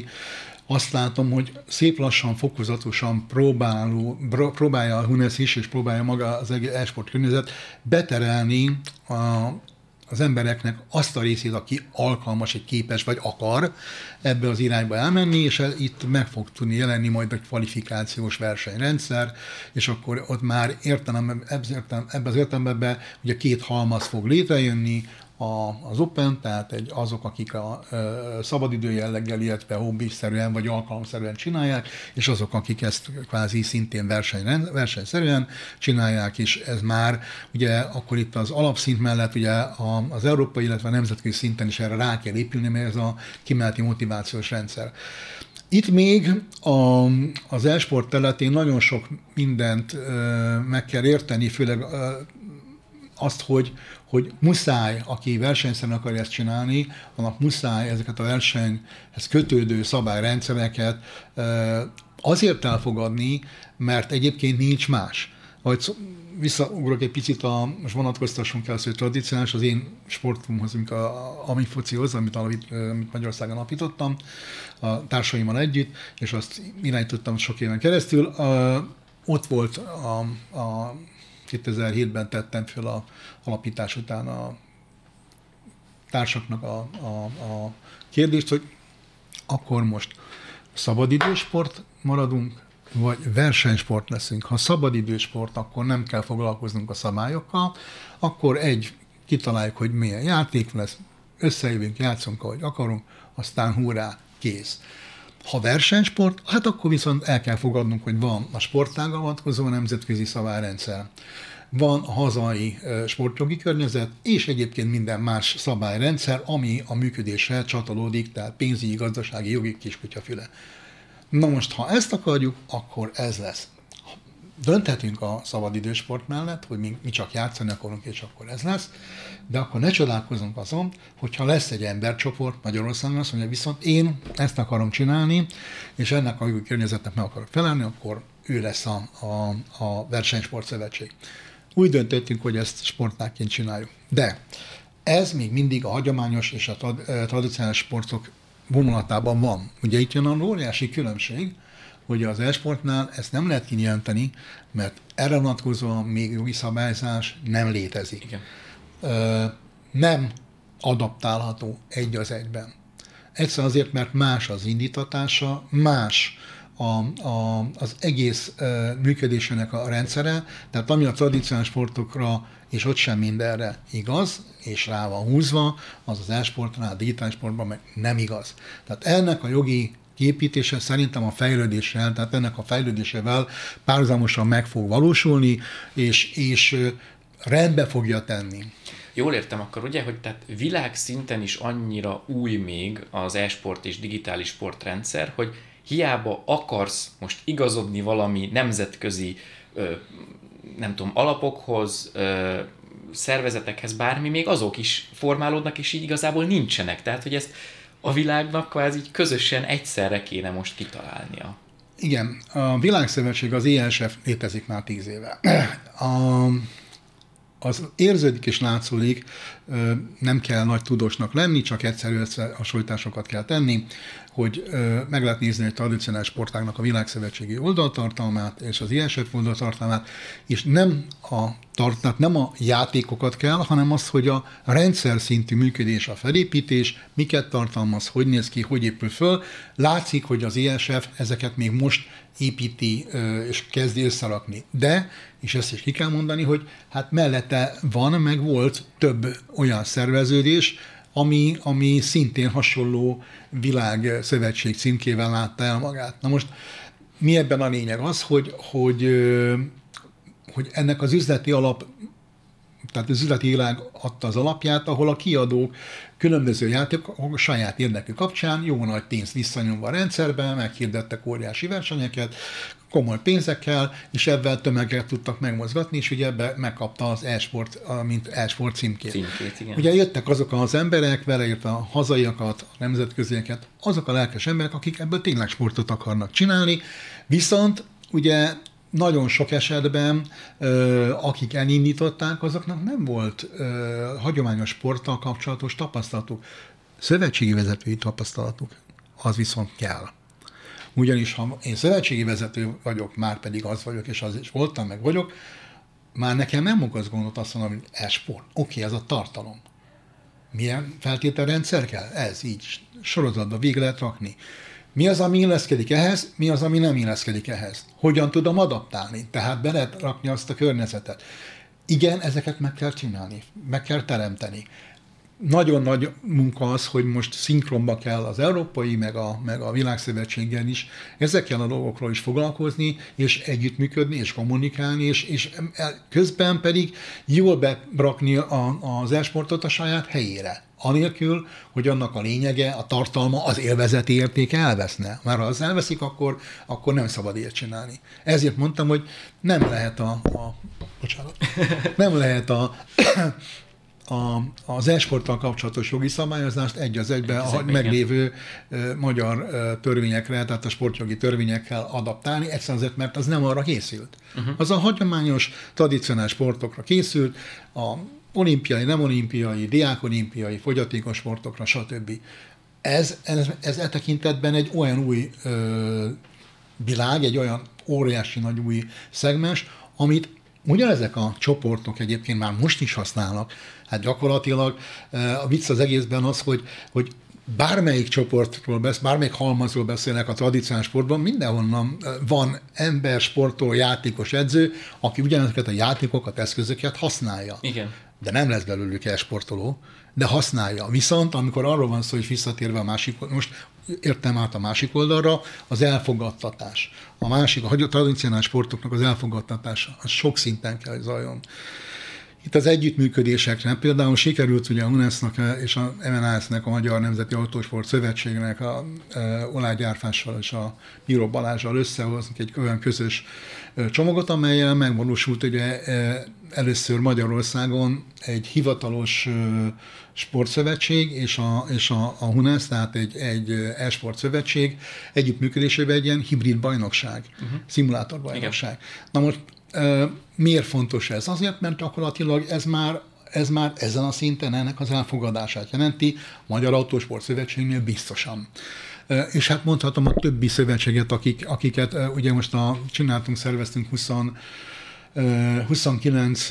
azt látom, hogy szép lassan, fokozatosan próbáló, próbálja a Hunes is, és próbálja maga az e-sport környezet beterelni a, az embereknek azt a részét, aki alkalmas, egy képes vagy akar ebbe az irányba elmenni, és itt meg fog tudni jelenni majd egy kvalifikációs versenyrendszer, és akkor ott már értelem, ebbe az értelemben ugye két halmaz fog létrejönni, a, az Open, tehát egy, azok, akik a a szabadidő jelleggel, illetve hobbiszerűen vagy alkalomszerűen csinálják, és azok, akik ezt kvázi szintén verseny, versenyszerűen csinálják, és ez már ugye akkor itt az alapszint mellett ugye a, az európai, illetve a nemzetközi szinten is erre rá kell épülni, mert ez a kimeneti motivációs rendszer. Itt még a, az e-sport területén nagyon sok mindent ö, meg kell érteni, főleg ö, azt, hogy, hogy muszáj, aki versenyszerűen akarja ezt csinálni, annak muszáj ezeket a versenyhez kötődő szabályrendszereket azért elfogadni, mert egyébként nincs más. Vagy visszaugrok egy picit, a, most vonatkoztassunk el, hogy tradicionális az én sportumhoz, a, a, a mi focihoz, amit, alapít, amit Magyarországon alapítottam, a társaimmal együtt, és azt irányítottam sok éven keresztül. Ott volt a, a 2007-ben tettem föl a alapítás után a társaknak a, a, a kérdést, hogy akkor most szabadidősport maradunk, vagy versenysport leszünk. Ha szabadidősport, akkor nem kell foglalkoznunk a szabályokkal, akkor egy, kitaláljuk, hogy milyen játék lesz, összejövünk, játszunk, ahogy akarunk, aztán hurrá, kész. Ha versenysport, hát akkor viszont el kell fogadnunk, hogy van a sportága vonatkozó nemzetközi szabályrendszer, van a hazai sportjogi környezet, és egyébként minden más szabályrendszer, ami a működésre csatolódik, tehát pénzügyi, gazdasági, jogi kiskutyafüle. Na most, ha ezt akarjuk, akkor ez lesz. Dönthetünk a szabadidősport mellett, hogy mi, mi csak játszani akarunk, és akkor ez lesz, de akkor ne csodálkozunk azon, hogyha lesz egy embercsoport Magyarországon, azt mondja, viszont én ezt akarom csinálni, és ennek a környezetnek meg akarok felelni, akkor ő lesz a, a, a versenysport szövetség. Úgy döntöttünk, hogy ezt sportákként csináljuk. De ez még mindig a hagyományos és a tradicionális sportok vonulatában van. Ugye itt jön a óriási különbség, hogy az esportnál ezt nem lehet kijelenteni, mert erre vonatkozóan még jogi szabályzás nem létezik. Igen. Ö, nem adaptálható egy az egyben. Egyszer azért, mert más az indítatása, más a, a, az egész ö, működésének a rendszere, tehát ami a tradicionális sportokra, és ott sem mindenre igaz, és rá van húzva, az az e-sportnál, a digitális sportban meg nem igaz. Tehát ennek a jogi képítése szerintem a fejlődéssel, tehát ennek a fejlődésével párhuzamosan meg fog valósulni, és, és rendbe fogja tenni. Jól értem akkor, ugye, hogy tehát világszinten is annyira új még az e-sport és digitális sportrendszer, hogy hiába akarsz most igazodni valami nemzetközi, nem tudom, alapokhoz, szervezetekhez, bármi, még azok is formálódnak, és így igazából nincsenek. Tehát, hogy ezt a világnak kvázi közösen egyszerre kéne most kitalálnia. Igen, a Világszövetség, az ESF létezik már tíz éve. A, az érződik és látszódik, nem kell nagy tudósnak lenni, csak egyszerű összehasonlításokat kell tenni hogy meg lehet nézni egy tradicionális sportágnak a világszövetségi oldaltartalmát és az ISF oldaltartalmát, és nem a tartnak, nem a játékokat kell, hanem az, hogy a rendszer szintű működés, a felépítés, miket tartalmaz, hogy néz ki, hogy épül föl. Látszik, hogy az ISF ezeket még most építi és kezdi összerakni. De, és ezt is ki kell mondani, hogy hát mellette van, meg volt több olyan szerveződés, ami, ami szintén hasonló világszövetség címkével látta el magát. Na most mi ebben a lényeg? Az, hogy, hogy, hogy ennek az üzleti alap tehát az üzleti világ adta az alapját, ahol a kiadók különböző játékok saját érdekű kapcsán jó nagy pénzt visszanyomva a rendszerbe, meghirdettek óriási versenyeket, komoly pénzekkel, és ebben tömeget tudtak megmozgatni, és ugye ebbe megkapta az e-sport, mint e-sport címkét. címkét igen. Ugye jöttek azok az emberek, vele a hazaiakat, a nemzetközieket, azok a lelkes emberek, akik ebből tényleg sportot akarnak csinálni, viszont ugye nagyon sok esetben, akik elindították, azoknak nem volt hagyományos sporttal kapcsolatos tapasztalatuk. Szövetségi vezetői tapasztalatuk, az viszont kell. Ugyanis ha én szövetségi vezető vagyok, már pedig az vagyok, és az is voltam, meg vagyok, már nekem nem okoz gondot azt mondom, hogy e-sport. Oké, ez a tartalom. Milyen feltételrendszer kell? Ez így sorozatba végig lehet rakni. Mi az, ami illeszkedik ehhez, mi az, ami nem illeszkedik ehhez? Hogyan tudom adaptálni? Tehát be lehet rakni azt a környezetet. Igen, ezeket meg kell csinálni, meg kell teremteni nagyon nagy munka az, hogy most szinkronba kell az európai, meg a, meg a világszövetséggel is ezekkel a dolgokról is foglalkozni, és együttműködni, és kommunikálni, és, és közben pedig jól bebrakni a, az esportot a saját helyére. Anélkül, hogy annak a lényege, a tartalma, az élvezeti értéke elveszne. Mert ha az elveszik, akkor, akkor nem szabad ilyet csinálni. Ezért mondtam, hogy nem lehet a, a bocsánat, nem lehet a a, az esporttal kapcsolatos jogi szabályozást egy az egybe a meglévő magyar törvényekre, tehát a sportjogi törvényekkel adaptálni, egyszerűen azért, mert az nem arra készült. Uh-huh. Az a hagyományos, tradicionális sportokra készült, a olimpiai, nem olimpiai, diákolimpiai, fogyatékos sportokra, stb. Ez, ez, ez e tekintetben egy olyan új ö, világ, egy olyan óriási nagy új szegmens, amit Ugyanezek a csoportok egyébként már most is használnak. Hát gyakorlatilag a vicc az egészben az, hogy, hogy bármelyik csoportról beszél, bármelyik halmazról beszélnek a tradicionális sportban, mindenhonnan van ember, sportoló, játékos, edző, aki ugyanezeket a játékokat, eszközöket használja. Igen. De nem lesz belőlük e-sportoló, de használja. Viszont amikor arról van szó, hogy visszatérve a másik, most értem át a másik oldalra, az elfogadtatás. A másik, a tradicionális sportoknak az elfogadtatása, az sok szinten kell, hogy zajjon. Itt az együttműködésekre például sikerült ugye a UNESCO-nak és a MNAS-nek, a Magyar Nemzeti Autósport Szövetségnek a e, Olá Gyárfással és a Bíró Balázsral összehozni egy olyan közös csomagot, amelyel megvalósult ugye először Magyarországon egy hivatalos sportszövetség és a, és a, a HUNESZ, tehát egy, egy e-sport szövetség együttműködésében egy ilyen hibrid bajnokság, uh-huh. szimulátor bajnokság. Igen. Na most Miért fontos ez? Azért, mert gyakorlatilag ez már ez már ezen a szinten ennek az elfogadását jelenti, Magyar Autósport Szövetségnél biztosan. És hát mondhatom a többi szövetséget, akik, akiket ugye most a, csináltunk, szerveztünk 20 29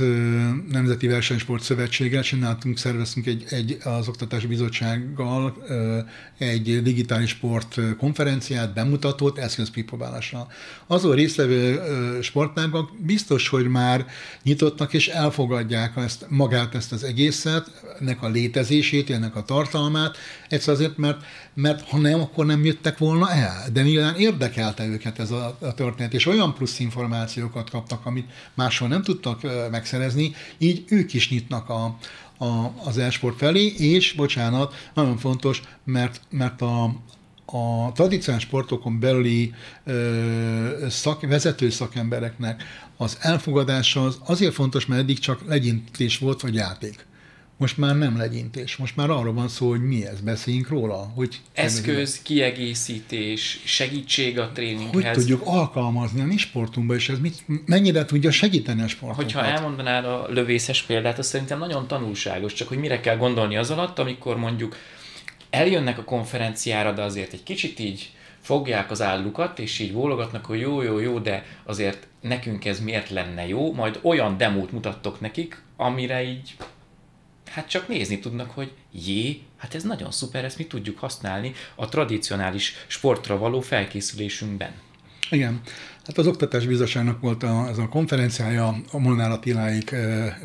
Nemzeti Versenysport Szövetséggel csináltunk, szerveztünk egy, egy az Oktatási Bizottsággal egy digitális sport konferenciát, bemutatót eszközpróbálásra. Azon résztvevő sportágak biztos, hogy már nyitottak és elfogadják ezt, magát ezt az egészet, ennek a létezését, ennek a tartalmát, egyszer azért, mert, mert ha nem, akkor nem jöttek volna el. De nyilván érdekelte őket ez a, a történet, és olyan plusz információkat kaptak, amit máshol nem tudtak megszerezni, így ők is nyitnak a, a, az e-sport felé, és bocsánat, nagyon fontos, mert, mert a, a tradicionális sportokon belüli ö, szak, vezető szakembereknek az elfogadása az azért fontos, mert eddig csak legyintés volt, vagy játék. Most már nem legyintés, most már arról van szó, hogy mi ez, beszéljünk róla. Hogy Eszköz, kiegészítés, segítség a tréninghez. Hogy tudjuk alkalmazni a mi sportunkba, és ez mit, mennyire tudja segíteni a sportunkat? Hogyha elmondanád a lövészes példát, az szerintem nagyon tanulságos, csak hogy mire kell gondolni az alatt, amikor mondjuk eljönnek a konferenciára, de azért egy kicsit így fogják az állukat, és így vólogatnak, hogy jó, jó, jó, de azért nekünk ez miért lenne jó, majd olyan demót mutattok nekik, amire így hát csak nézni tudnak, hogy jé, hát ez nagyon szuper, ezt mi tudjuk használni a tradicionális sportra való felkészülésünkben. Igen. Hát az Oktatás Bizottságnak volt a, ez a konferenciája, a Molnár Attiláik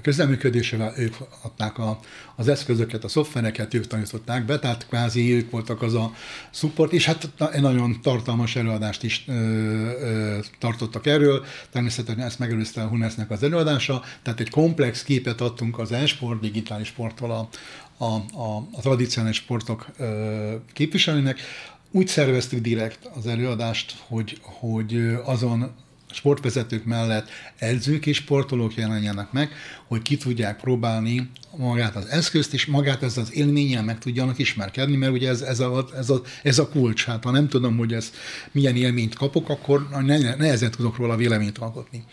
közleműködésével, ők adták a, az eszközöket, a szoftvereket, ők tanították be, tehát kvázi ők voltak az a support, és hát egy nagyon tartalmas előadást is ö, ö, tartottak erről, természetesen ezt megelőzte a Hunesznek az előadása, tehát egy komplex képet adtunk az e-sport, digitális sporttól a, a, a, a tradicionális sportok ö, képviselőnek úgy szerveztük direkt az előadást, hogy, hogy azon sportvezetők mellett edzők és sportolók jelenjenek meg, hogy ki tudják próbálni magát az eszközt, és magát ez az élménnyel meg tudjanak ismerkedni, mert ugye ez, ez, a, ez, a, ez a kulcs. Hát ha nem tudom, hogy ez milyen élményt kapok, akkor nehezen tudok róla véleményt alkotni.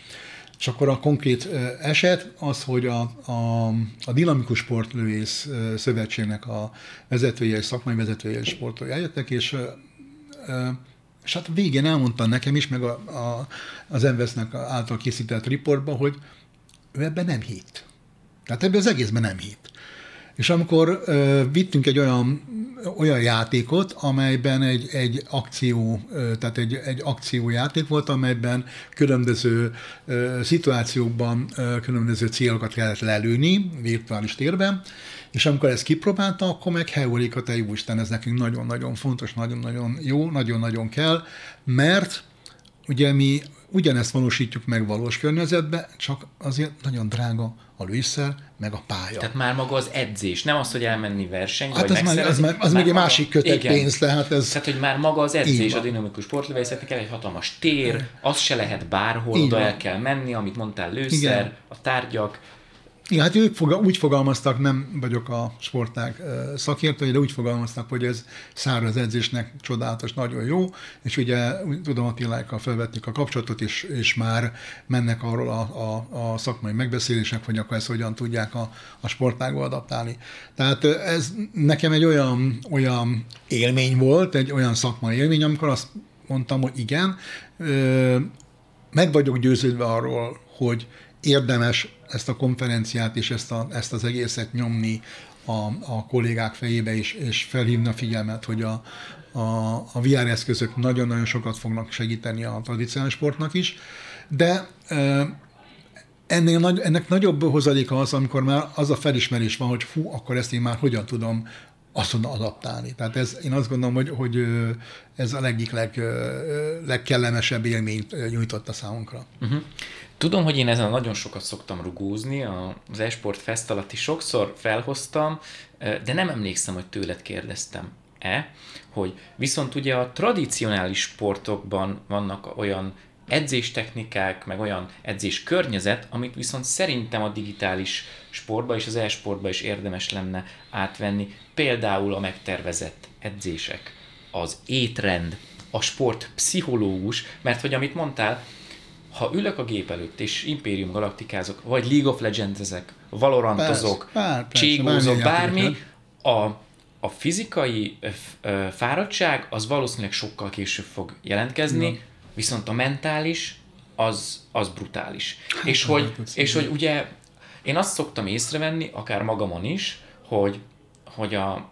És akkor a konkrét eset az, hogy a, a, a Dinamikus Sportlővész Szövetségnek a vezetője szakmai vezetője és sportolója eljöttek, és, és hát a végén elmondta nekem is, meg a, a, az Envesznek által készített riportban, hogy ő ebben nem hitt. Tehát ebben az egészben nem hitt. És amikor uh, vittünk egy olyan, olyan játékot, amelyben egy, egy akció, uh, tehát egy, egy akciójáték volt, amelyben különböző uh, szituációkban uh, különböző célokat kellett lelőni virtuális térben, és amikor ezt kipróbálta, akkor meg Heuréka, te jó Isten, ez nekünk nagyon-nagyon fontos, nagyon-nagyon jó, nagyon-nagyon kell, mert ugye mi ugyanezt valósítjuk meg valós környezetben, csak azért nagyon drága a lőszer, meg a pálya. Tehát már maga az edzés, nem az, hogy elmenni versenyre, hát ez már, ez már, az már még egy másik kötek igen. pénz, tehát ez... Tehát, hogy már maga az edzés, a dinamikus sportlövészetnek kell egy hatalmas tér, az se lehet bárhol, oda el kell menni, amit mondtál, lőszer, igen. a tárgyak, igen, hát ők fogal, úgy fogalmaztak, nem vagyok a sportág szakértője, de úgy fogalmaztak, hogy ez száraz edzésnek csodálatos, nagyon jó, és ugye tudom, Attilákkal felvettük a kapcsolatot, és, és már mennek arról a, a, a szakmai megbeszélések, hogy akkor ezt hogyan tudják a, a sportágba adaptálni. Tehát ez nekem egy olyan, olyan élmény volt, egy olyan szakmai élmény, amikor azt mondtam, hogy igen, meg vagyok győződve arról, hogy érdemes ezt a konferenciát és ezt, a, ezt az egészet nyomni a, a kollégák fejébe, és, és felhívni a figyelmet, hogy a, a, a VR eszközök nagyon-nagyon sokat fognak segíteni a tradicionális sportnak is, de ennél nagy, ennek nagyobb hozadéka az, amikor már az a felismerés van, hogy fú, akkor ezt én már hogyan tudom mondom adaptálni. Tehát ez, én azt gondolom, hogy, hogy ez a egyik leg, legkellemesebb élményt nyújtotta számunkra. Uh-huh. Tudom, hogy én ezen nagyon sokat szoktam rugózni, az Esport Fest alatt is sokszor felhoztam, de nem emlékszem, hogy tőled kérdeztem-e, hogy viszont ugye a tradicionális sportokban vannak olyan edzéstechnikák, meg olyan edzés környezet, amit viszont szerintem a digitális sportba és az e-sportba is érdemes lenne átvenni. Például a megtervezett edzések, az étrend, a sportpszichológus, mert hogy amit mondtál, ha ülök a gép előtt, és Imperium galaktikázok, vagy League of Legends ezek, Valorantozok, cségózok, bármi, a, a fizikai fáradtság az valószínűleg sokkal később fog jelentkezni, ja. viszont a mentális az, az brutális. Hát, és, hogy, és hogy ugye én azt szoktam észrevenni, akár magamon is, hogy, hogy a,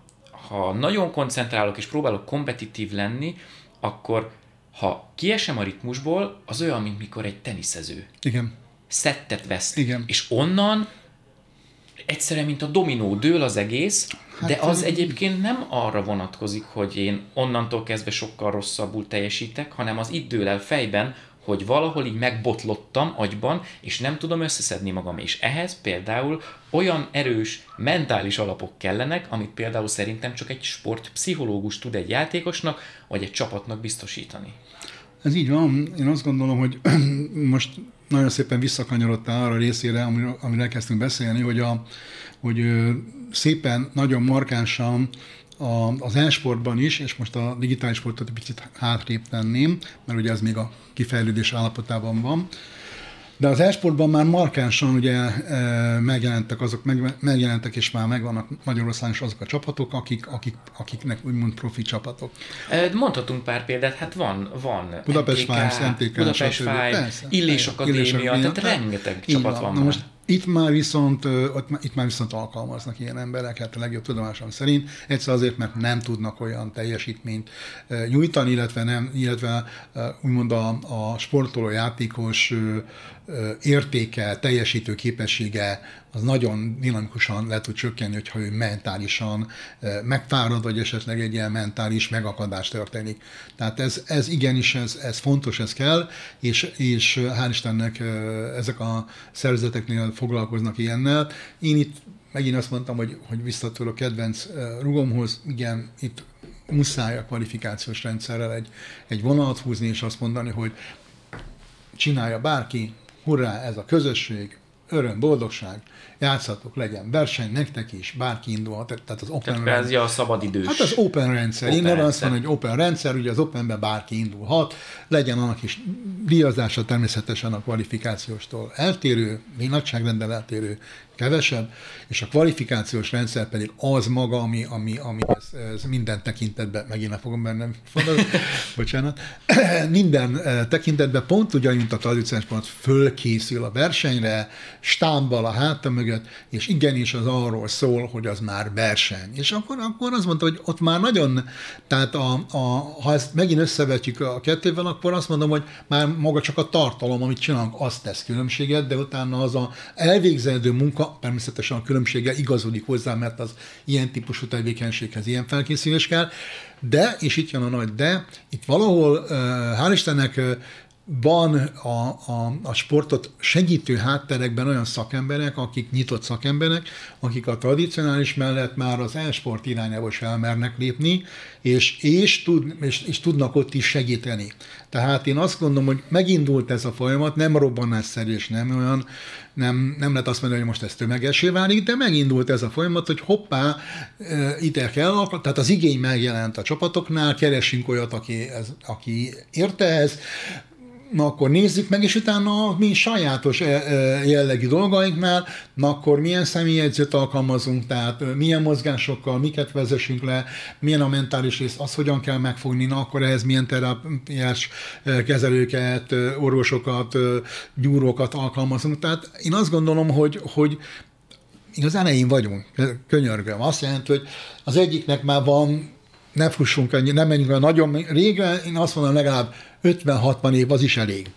ha nagyon koncentrálok és próbálok kompetitív lenni, akkor ha kiesem a ritmusból, az olyan, mint mikor egy teniszező. Igen. Szettet vesz. Igen. És onnan egyszerűen, mint a dominó, dől az egész, hát, de az egyébként nem arra vonatkozik, hogy én onnantól kezdve sokkal rosszabbul teljesítek, hanem az itt dől el fejben, hogy valahol így megbotlottam agyban, és nem tudom összeszedni magam. És ehhez például olyan erős mentális alapok kellenek, amit például szerintem csak egy sportpszichológus tud egy játékosnak, vagy egy csapatnak biztosítani. Ez így van. Én azt gondolom, hogy [CLEARS THROAT] most nagyon szépen visszakanyarodtál arra részére, amiről, amiről elkezdtünk beszélni, hogy, a, hogy szépen, nagyon markánsan a, az e-sportban is, és most a digitális sportot egy picit hátrébb tenném, mert ugye ez még a kifejlődés állapotában van, de az e-sportban már markánsan ugye e, megjelentek azok, meg, megjelentek és már megvannak Magyarországon is azok a csapatok, akik, akik, akiknek úgymond profi csapatok. Mondhatunk pár példát, hát van, van Budapest Files, MTK, Budapest Files, Illés Akadémia, Illés Akadémia, tehát rengeteg csapat van. van. Na most itt már viszont, itt már viszont alkalmaznak ilyen embereket, a legjobb tudomásom szerint, egyszer azért, mert nem tudnak olyan teljesítményt nyújtani, illetve, nem, illetve úgymond a, a sportoló játékos értéke, teljesítő képessége az nagyon dinamikusan le tud csökkenni, hogyha ő mentálisan megfárad, vagy esetleg egy ilyen mentális megakadás történik. Tehát ez, ez igenis, ez, ez fontos, ez kell, és, és hál' Istennek ezek a szervezeteknél foglalkoznak ilyennel. Én itt megint azt mondtam, hogy, hogy visszatól a kedvenc rugomhoz, igen, itt muszáj a kvalifikációs rendszerrel egy, egy vonalat húzni, és azt mondani, hogy csinálja bárki, hurrá, ez a közösség, öröm, boldogság, játszhatok, legyen verseny, nektek is, bárki indulhat. Tehát az open tehát rendszer. a szabadidős. Hát az open rendszer. Open Én nem azt mondom, hogy open rendszer, ugye az openben bárki indulhat, legyen annak is díjazása természetesen a kvalifikációstól eltérő, mi nagyságrendel eltérő, kevesebb, és a kvalifikációs rendszer pedig az maga, ami, ami, ami ez, ez minden tekintetben, megint le fogom bennem fontos, [LAUGHS] bocsánat, [CLEARS THROAT] minden eh, tekintetben pont ugyan, mint a tradicionális sport, fölkészül a versenyre, stámbal a háta mögött, és igenis az arról szól, hogy az már verseny. És akkor, akkor azt mondta, hogy ott már nagyon, tehát a, a, ha ezt megint összevetjük a kettővel, akkor azt mondom, hogy már maga csak a tartalom, amit csinálunk, azt tesz különbséget, de utána az a elvégzendő munka, természetesen a különbsége igazodik hozzá, mert az ilyen típusú tevékenységhez ilyen felkészülés kell, de, és itt jön a nagy de, itt valahol, hál' Istennek van a, a, a sportot segítő hátterekben olyan szakemberek, akik nyitott szakemberek, akik a tradicionális mellett már az e-sport irányába is elmernek lépni, és, és, tud, és, és tudnak ott is segíteni. Tehát én azt gondolom, hogy megindult ez a folyamat, nem robbanásszerű és nem olyan, nem, nem lehet azt mondani, hogy most ez tömegesé válik, de megindult ez a folyamat, hogy hoppá, ide kell, tehát az igény megjelent a csapatoknál, keresünk olyat, aki, ez, aki érte ez, na akkor nézzük meg, és utána mi sajátos e, e, jellegű dolgainknál, na akkor milyen személyedzőt alkalmazunk, tehát milyen mozgásokkal, miket vezessünk le, milyen a mentális rész, az hogyan kell megfogni, na akkor ehhez milyen terápiás kezelőket, orvosokat, gyúrókat alkalmazunk. Tehát én azt gondolom, hogy, hogy igazán elején vagyunk, könyörgöm. Azt jelenti, hogy az egyiknek már van, ne fussunk nem menjünk olyan nagyon régen, én azt mondom, legalább 50-60 év az is elég.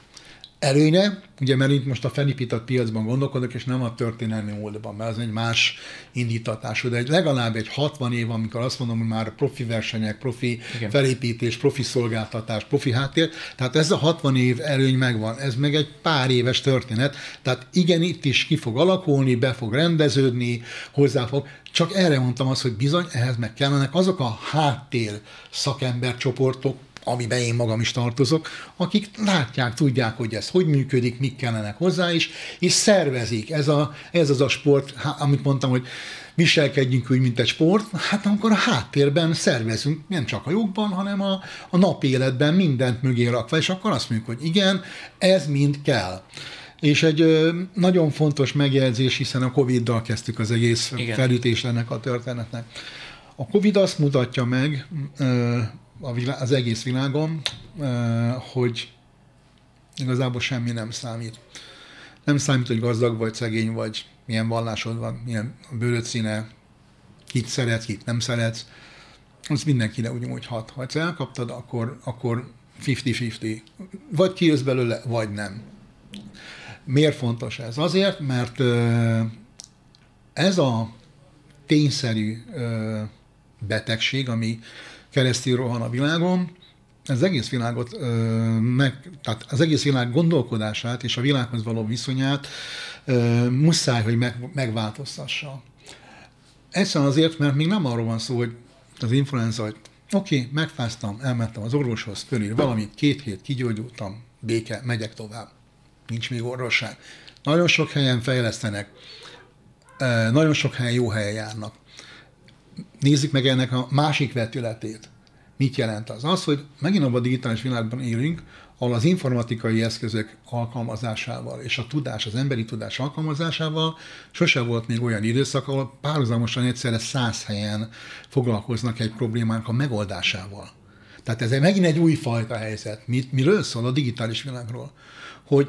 Előnye, ugye mert itt most a felépített piacban gondolkodok, és nem a történelmi módban, mert az egy más indítatású, de egy, legalább egy 60 év, amikor azt mondom, hogy már profi versenyek, profi Igen. felépítés, profi szolgáltatás, profi háttér, tehát ez a 60 év előny megvan, ez meg egy pár éves történet, tehát igen, itt is ki fog alakulni, be fog rendeződni, hozzá fog, csak erre mondtam azt, hogy bizony ehhez meg kellenek azok a háttér szakembercsoportok, amiben én magam is tartozok, akik látják, tudják, hogy ez hogy működik, mik kellenek hozzá is, és szervezik. Ez, a, ez az a sport, amit mondtam, hogy viselkedjünk úgy, mint egy sport, hát akkor a háttérben szervezünk, nem csak a jogban, hanem a, a napi életben mindent mögé rakva, és akkor azt mondjuk, hogy igen, ez mind kell. És egy nagyon fontos megjegyzés, hiszen a Covid-dal kezdtük az egész igen. felütés ennek a történetnek. A Covid azt mutatja meg az egész világon, hogy igazából semmi nem számít. Nem számít, hogy gazdag vagy, szegény vagy, milyen vallásod van, milyen bőröd színe, kit szeretsz, kit nem szeretsz, az mindenkire ugyanúgy hat. Ha egyszer elkaptad, akkor, akkor 50-50. Vagy kijössz belőle, vagy nem. Miért fontos ez? Azért, mert ez a tényszerű betegség, ami keresztül rohan a világon, az egész világot, meg, tehát az egész világ gondolkodását és a világhoz való viszonyát muszáj, hogy meg, megváltoztassa. Egyszerűen azért, mert még nem arról van szó, hogy az influenza, hogy oké, okay, megfáztam, elmentem az orvoshoz, fölír valamit, két hét kigyógyultam, béke, megyek tovább. Nincs még orvosság. Nagyon sok helyen fejlesztenek, nagyon sok helyen jó helyen járnak. Nézzük meg ennek a másik vetületét. Mit jelent az? Az, hogy megint abban a digitális világban élünk, ahol az informatikai eszközök alkalmazásával és a tudás, az emberi tudás alkalmazásával sose volt még olyan időszak, ahol párhuzamosan egyszerre száz helyen foglalkoznak egy problémánk a megoldásával. Tehát ez megint egy újfajta helyzet. Mit, miről szól a digitális világról? Hogy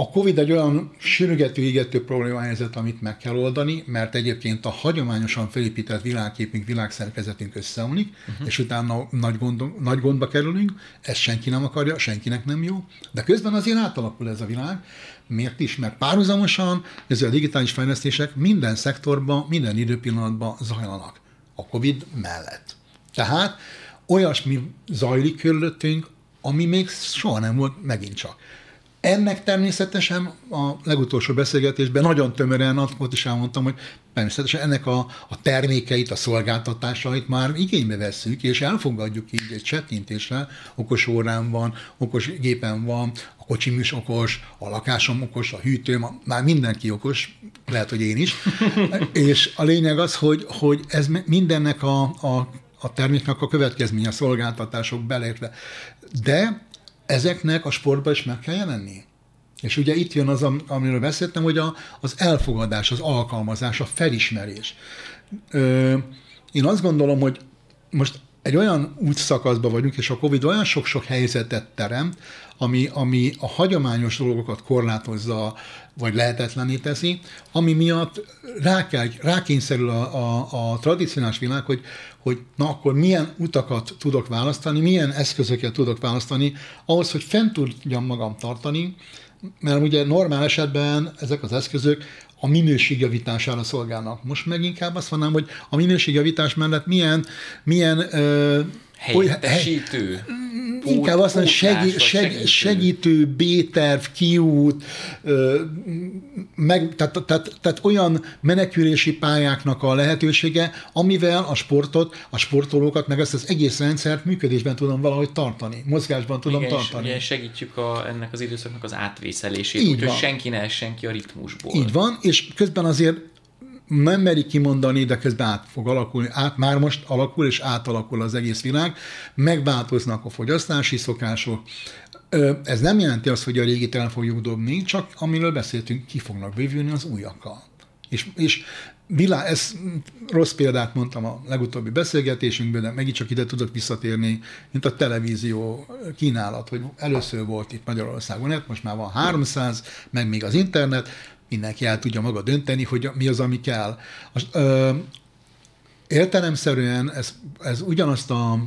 a COVID egy olyan sürgető, égető helyzet, amit meg kell oldani, mert egyébként a hagyományosan felépített világképünk, világszerkezetünk összeomlik, uh-huh. és utána nagy, gond, nagy gondba kerülünk, ezt senki nem akarja, senkinek nem jó, de közben azért átalakul ez a világ. Miért is? Mert párhuzamosan ez a digitális fejlesztések minden szektorban, minden időpillanatban zajlanak. A COVID mellett. Tehát olyasmi zajlik körülöttünk, ami még soha nem volt megint csak. Ennek természetesen a legutolsó beszélgetésben nagyon tömören ott is elmondtam, hogy természetesen ennek a, a termékeit, a szolgáltatásait már igénybe vesszük, és elfogadjuk így egy csettintésre, okos órán van, okos gépen van, a kocsim is okos, a lakásom okos, a hűtőm, már mindenki okos, lehet, hogy én is. [LAUGHS] és a lényeg az, hogy, hogy ez mindennek a, a, a terméknek a következménye, a szolgáltatások belértve. De ezeknek a sportban is meg kell jelenni. És ugye itt jön az, amiről beszéltem, hogy a, az elfogadás, az alkalmazás, a felismerés. Ö, én azt gondolom, hogy most egy olyan útszakaszban vagyunk, és a Covid olyan sok-sok helyzetet teremt, ami, ami a hagyományos dolgokat korlátozza, vagy lehetetlené teszi, ami miatt rá kell, rákényszerül a, a, a tradicionális világ, hogy, hogy na akkor milyen utakat tudok választani, milyen eszközöket tudok választani, ahhoz, hogy fent tudjam magam tartani, mert ugye normál esetben ezek az eszközök a minőségjavítására szolgálnak. Most meg inkább azt mondanám, hogy a minőségjavítás mellett milyen, milyen ö, helyettesítő. Inkább azt mondom, segí, segítő. segítő, B-terv, kiút, meg, tehát, tehát, tehát olyan menekülési pályáknak a lehetősége, amivel a sportot, a sportolókat, meg ezt az egész rendszert működésben tudom valahogy tartani, mozgásban tudom Igen, tartani. Igen, segítjük a, ennek az időszaknak az átvészelését, úgyhogy senki ne essen ki a ritmusból. Így van, és közben azért nem merik kimondani, de közben át fog alakulni, át, már most alakul és átalakul az egész világ, megváltoznak a fogyasztási szokások, ez nem jelenti azt, hogy a régit el fogjuk dobni, csak amiről beszéltünk, ki fognak bővülni az újakkal. És, és világ, ez rossz példát mondtam a legutóbbi beszélgetésünkben, de megint csak ide tudok visszatérni, mint a televízió kínálat, hogy először volt itt Magyarországon, most már van 300, meg még az internet, mindenki el tudja maga dönteni, hogy mi az, ami kell. ö, értelemszerűen ez, ez ugyanazt a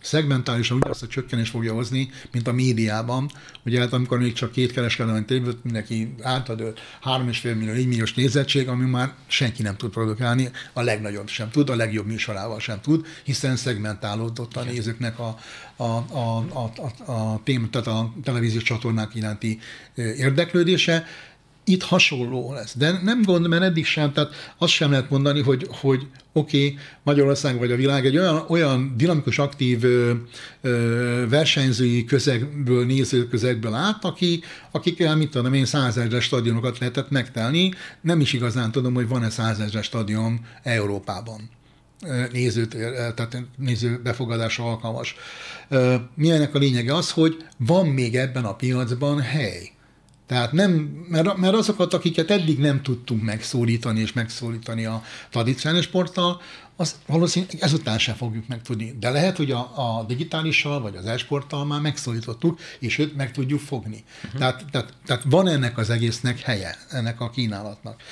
szegmentálisan ugyanazt a csökkenés fogja hozni, mint a médiában. Ugye hát amikor még csak két kereskedelmi tévőt mindenki átadott 3,5 millió, 4 milliós nézettség, ami már senki nem tud produkálni, a legnagyobb sem tud, a legjobb műsorával sem tud, hiszen szegmentálódott a nézőknek a, a, a, a, a, a, tém, tehát a televíziós csatornák iránti érdeklődése. Itt hasonló lesz. De nem gond, mert eddig sem, tehát azt sem lehet mondani, hogy, hogy oké, okay, Magyarország vagy a világ egy olyan, olyan dinamikus, aktív ö, ö, versenyzői közegből, néző közegből át, aki, akikkel, mit tudom én, százezres stadionokat lehetett megtelni. Nem is igazán tudom, hogy van-e százezres stadion Európában néző, tehát néző befogadása alkalmas. Milyennek a lényege az, hogy van még ebben a piacban hely. Tehát nem, mert, mert azokat, akiket eddig nem tudtunk megszólítani és megszólítani a tradicionális sporttal, az valószínűleg ezután sem fogjuk megtudni. De lehet, hogy a, a digitálissal vagy az esporttal már megszólítottuk, és őt meg tudjuk fogni. Uh-huh. Tehát, tehát, tehát van ennek az egésznek helye, ennek a kínálatnak.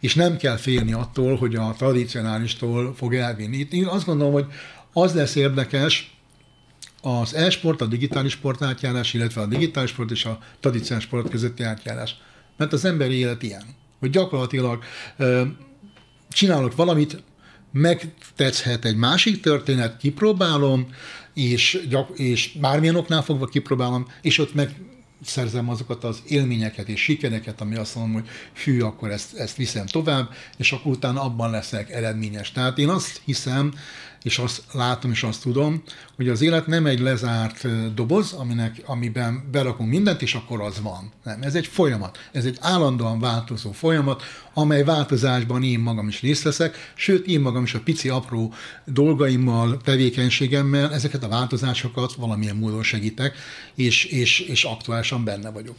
És nem kell félni attól, hogy a tradicionálistól fog elvinni. Én azt gondolom, hogy az lesz érdekes, az e-sport, a digitális sport átjárás, illetve a digitális sport és a tradicionális sport közötti átjárás. Mert az emberi élet ilyen, hogy gyakorlatilag csinálok valamit, megtetszhet egy másik történet, kipróbálom, és, gyak, és bármilyen oknál fogva kipróbálom, és ott meg szerzem azokat az élményeket és sikereket, ami azt mondom, hogy hű, akkor ezt, ezt viszem tovább, és akkor utána abban leszek eredményes. Tehát én azt hiszem, és azt látom és azt tudom, hogy az élet nem egy lezárt doboz, aminek, amiben berakunk mindent, és akkor az van. Nem, ez egy folyamat. Ez egy állandóan változó folyamat, amely változásban én magam is részt veszek, sőt, én magam is a pici apró dolgaimmal, tevékenységemmel ezeket a változásokat valamilyen módon segítek, és, és, és aktuálisan benne vagyok.